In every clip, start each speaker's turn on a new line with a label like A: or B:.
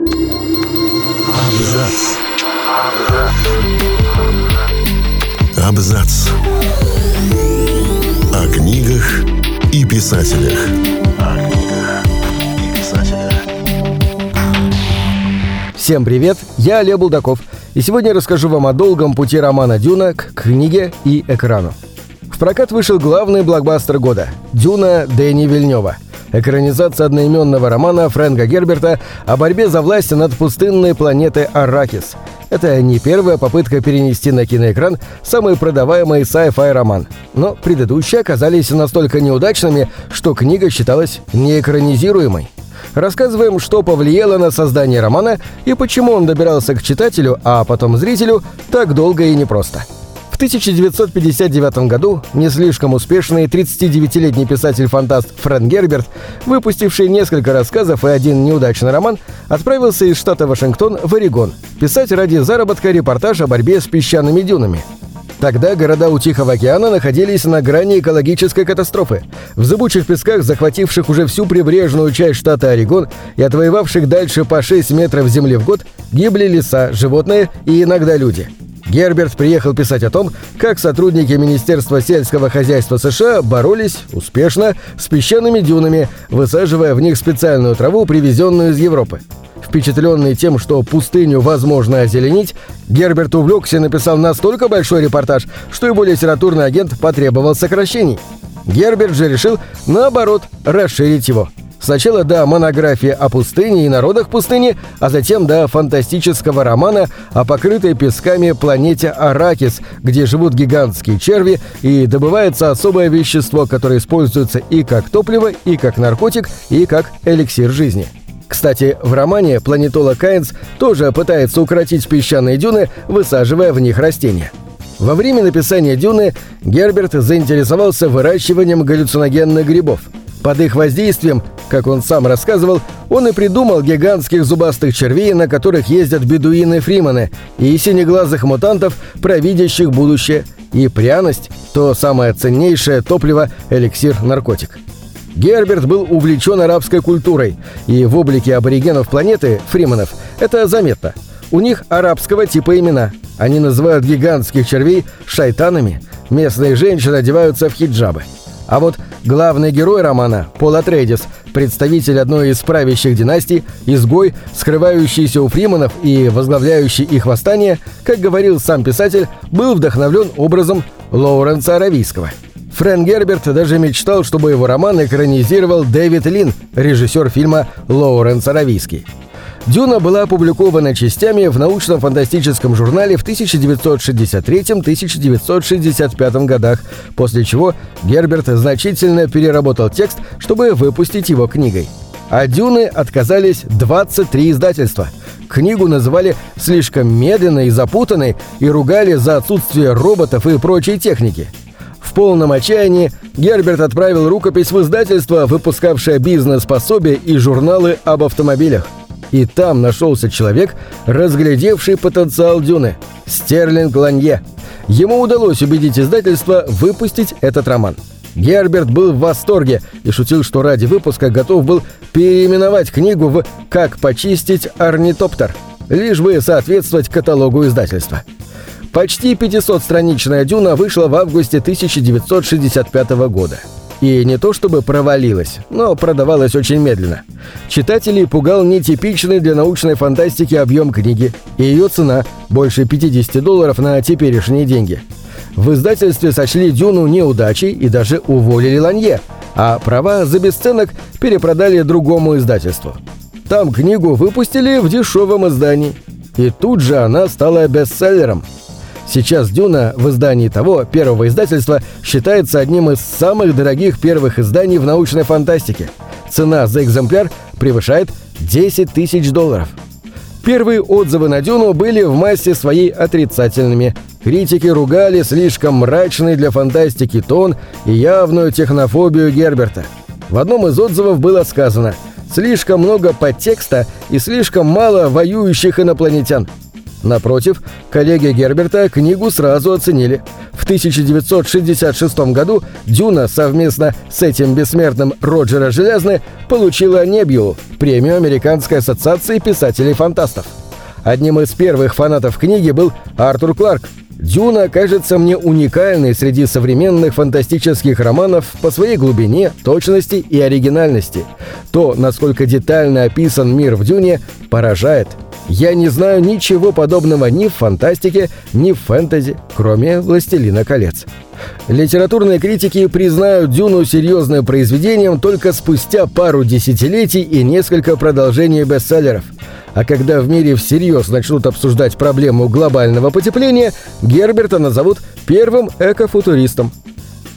A: Абзац. Абзац. О книгах и писателях.
B: Всем привет, я Олег Булдаков, и сегодня расскажу вам о долгом пути романа «Дюна» к книге и экрану. В прокат вышел главный блокбастер года – «Дюна» Дэни Вильнева – экранизация одноименного романа Фрэнка Герберта о борьбе за власть над пустынной планетой Арракис. Это не первая попытка перенести на киноэкран самый продаваемый sci-fi роман. Но предыдущие оказались настолько неудачными, что книга считалась неэкранизируемой. Рассказываем, что повлияло на создание романа и почему он добирался к читателю, а потом зрителю, так долго и непросто. 1959 году не слишком успешный 39-летний писатель-фантаст Фрэнк Герберт, выпустивший несколько рассказов и один неудачный роман, отправился из штата Вашингтон в Орегон писать ради заработка репортаж о борьбе с песчаными дюнами. Тогда города у Тихого океана находились на грани экологической катастрофы. В зыбучих песках, захвативших уже всю прибрежную часть штата Орегон и отвоевавших дальше по 6 метров земли в год, гибли леса, животные и иногда люди – Герберт приехал писать о том, как сотрудники Министерства сельского хозяйства США боролись успешно с песчаными дюнами, высаживая в них специальную траву, привезенную из Европы. Впечатленный тем, что пустыню возможно озеленить, Герберт увлекся и написал настолько большой репортаж, что его литературный агент потребовал сокращений. Герберт же решил, наоборот, расширить его – Сначала до монографии о пустыне и народах пустыни, а затем до фантастического романа о покрытой песками планете Аракис, где живут гигантские черви и добывается особое вещество, которое используется и как топливо, и как наркотик, и как эликсир жизни. Кстати, в романе планетолог Кайнс тоже пытается укротить песчаные дюны, высаживая в них растения. Во время написания «Дюны» Герберт заинтересовался выращиванием галлюциногенных грибов – под их воздействием, как он сам рассказывал, он и придумал гигантских зубастых червей, на которых ездят бедуины-фриманы, и синеглазых мутантов, провидящих будущее, и пряность – то самое ценнейшее топливо – эликсир-наркотик. Герберт был увлечен арабской культурой, и в облике аборигенов планеты, фриманов, это заметно. У них арабского типа имена. Они называют гигантских червей шайтанами. Местные женщины одеваются в хиджабы. А вот главный герой романа, Пол Атрейдис, представитель одной из правящих династий, изгой, скрывающийся у фриманов и возглавляющий их восстание, как говорил сам писатель, был вдохновлен образом Лоуренса Аравийского. Фрэнк Герберт даже мечтал, чтобы его роман экранизировал Дэвид Лин, режиссер фильма «Лоуренс Аравийский». «Дюна» была опубликована частями в научно-фантастическом журнале в 1963-1965 годах, после чего Герберт значительно переработал текст, чтобы выпустить его книгой. А «Дюны» отказались 23 издательства. Книгу называли слишком медленной и запутанной и ругали за отсутствие роботов и прочей техники. В полном отчаянии Герберт отправил рукопись в издательство, выпускавшее бизнес-пособия и журналы об автомобилях. И там нашелся человек, разглядевший потенциал Дюны – Стерлинг Ланье. Ему удалось убедить издательство выпустить этот роман. Герберт был в восторге и шутил, что ради выпуска готов был переименовать книгу в «Как почистить орнитоптер», лишь бы соответствовать каталогу издательства. Почти 500-страничная «Дюна» вышла в августе 1965 года и не то чтобы провалилась, но продавалась очень медленно. Читателей пугал нетипичный для научной фантастики объем книги и ее цена – больше 50 долларов на теперешние деньги. В издательстве сочли Дюну неудачей и даже уволили Ланье, а права за бесценок перепродали другому издательству. Там книгу выпустили в дешевом издании. И тут же она стала бестселлером – Сейчас «Дюна» в издании того первого издательства считается одним из самых дорогих первых изданий в научной фантастике. Цена за экземпляр превышает 10 тысяч долларов. Первые отзывы на «Дюну» были в массе своей отрицательными. Критики ругали слишком мрачный для фантастики тон и явную технофобию Герберта. В одном из отзывов было сказано «слишком много подтекста и слишком мало воюющих инопланетян». Напротив, коллеги Герберта книгу сразу оценили. В 1966 году Дюна совместно с этим бессмертным Роджера Железны получила Небью, премию Американской ассоциации писателей-фантастов. Одним из первых фанатов книги был Артур Кларк. «Дюна» кажется мне уникальной среди современных фантастических романов по своей глубине, точности и оригинальности. То, насколько детально описан мир в «Дюне», поражает – я не знаю ничего подобного ни в фантастике, ни в фэнтези, кроме «Властелина колец». Литературные критики признают «Дюну» серьезным произведением только спустя пару десятилетий и несколько продолжений бестселлеров. А когда в мире всерьез начнут обсуждать проблему глобального потепления, Герберта назовут первым экофутуристом.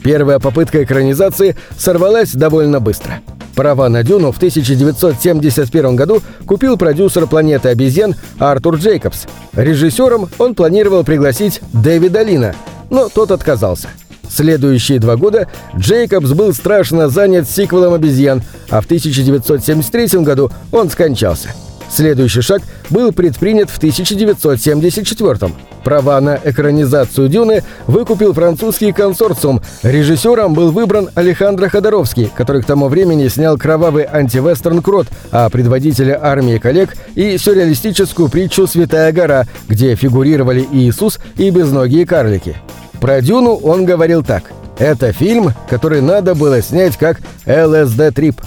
B: Первая попытка экранизации сорвалась довольно быстро – Права на Дюну в 1971 году купил продюсер «Планеты обезьян» Артур Джейкобс. Режиссером он планировал пригласить Дэвида Лина, но тот отказался. Следующие два года Джейкобс был страшно занят сиквелом «Обезьян», а в 1973 году он скончался. Следующий шаг был предпринят в 1974 -м. Права на экранизацию «Дюны» выкупил французский консорциум. Режиссером был выбран Алехандро Ходоровский, который к тому времени снял кровавый антивестерн «Крот», а предводителя армии коллег и сюрреалистическую притчу «Святая гора», где фигурировали Иисус и безногие карлики. Про «Дюну» он говорил так. «Это фильм, который надо было снять как ЛСД-трип».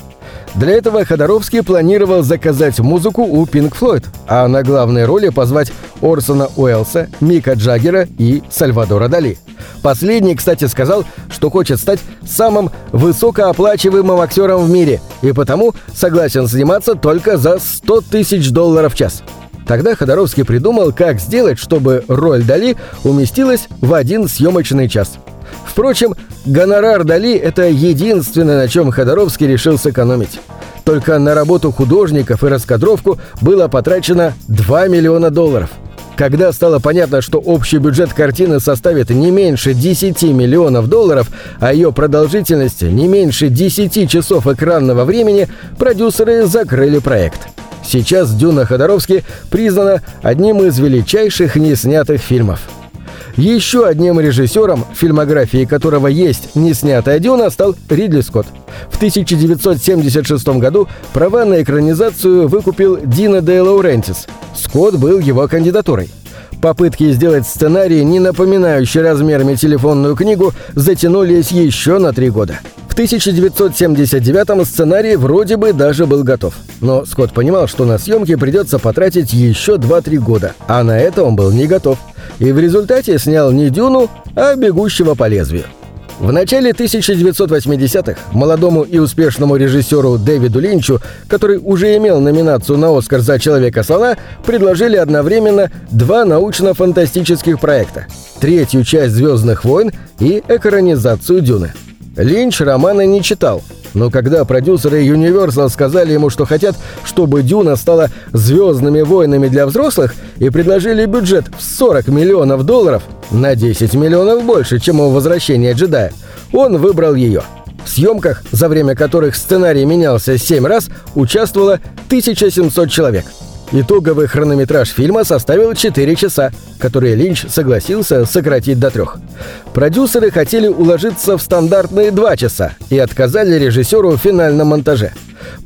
B: Для этого Ходоровский планировал заказать музыку у Pink Floyd, а на главной роли позвать Орсона Уэллса, Мика Джаггера и Сальвадора Дали. Последний, кстати, сказал, что хочет стать самым высокооплачиваемым актером в мире и потому согласен сниматься только за 100 тысяч долларов в час. Тогда Ходоровский придумал, как сделать, чтобы роль Дали уместилась в один съемочный час – Впрочем, гонорар Дали – это единственное, на чем Ходоровский решил сэкономить. Только на работу художников и раскадровку было потрачено 2 миллиона долларов. Когда стало понятно, что общий бюджет картины составит не меньше 10 миллионов долларов, а ее продолжительность не меньше 10 часов экранного времени, продюсеры закрыли проект. Сейчас «Дюна Ходоровски» признана одним из величайших неснятых фильмов – еще одним режиссером, фильмографии которого есть неснятая Дюна, стал Ридли Скотт. В 1976 году права на экранизацию выкупил Дина де Лаурентис. Скотт был его кандидатурой. Попытки сделать сценарий, не напоминающий размерами телефонную книгу, затянулись еще на три года. В 1979-м сценарий вроде бы даже был готов. Но Скотт понимал, что на съемки придется потратить еще 2-3 года, а на это он был не готов – и в результате снял не «Дюну», а «Бегущего по лезвию». В начале 1980-х молодому и успешному режиссеру Дэвиду Линчу, который уже имел номинацию на «Оскар» за «Человека-слона», предложили одновременно два научно-фантастических проекта – третью часть «Звездных войн» и экранизацию «Дюны». Линч романа не читал – но когда продюсеры Universal сказали ему, что хотят, чтобы «Дюна» стала «Звездными войнами» для взрослых и предложили бюджет в 40 миллионов долларов, на 10 миллионов больше, чем у «Возвращения джедая», он выбрал ее. В съемках, за время которых сценарий менялся 7 раз, участвовало 1700 человек – Итоговый хронометраж фильма составил 4 часа, которые Линч согласился сократить до трех. Продюсеры хотели уложиться в стандартные 2 часа и отказали режиссеру в финальном монтаже.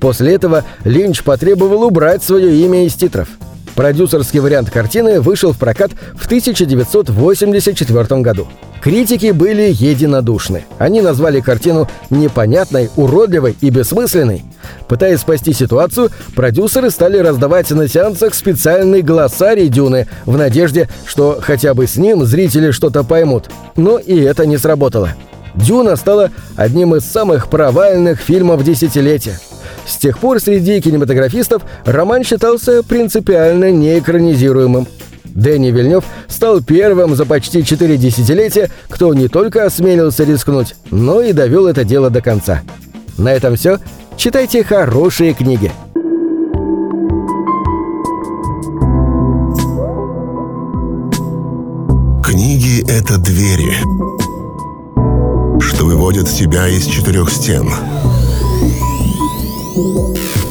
B: После этого Линч потребовал убрать свое имя из титров – Продюсерский вариант картины вышел в прокат в 1984 году. Критики были единодушны. Они назвали картину непонятной, уродливой и бессмысленной. Пытаясь спасти ситуацию, продюсеры стали раздавать на сеансах специальный глоссарий Дюны в надежде, что хотя бы с ним зрители что-то поймут. Но и это не сработало. «Дюна» стала одним из самых провальных фильмов десятилетия. С тех пор среди кинематографистов роман считался принципиально неэкранизируемым. Дэнни Вильнев стал первым за почти четыре десятилетия, кто не только осмелился рискнуть, но и довел это дело до конца. На этом все. Читайте хорошие книги.
A: Книги — это двери, что выводят тебя из четырех стен —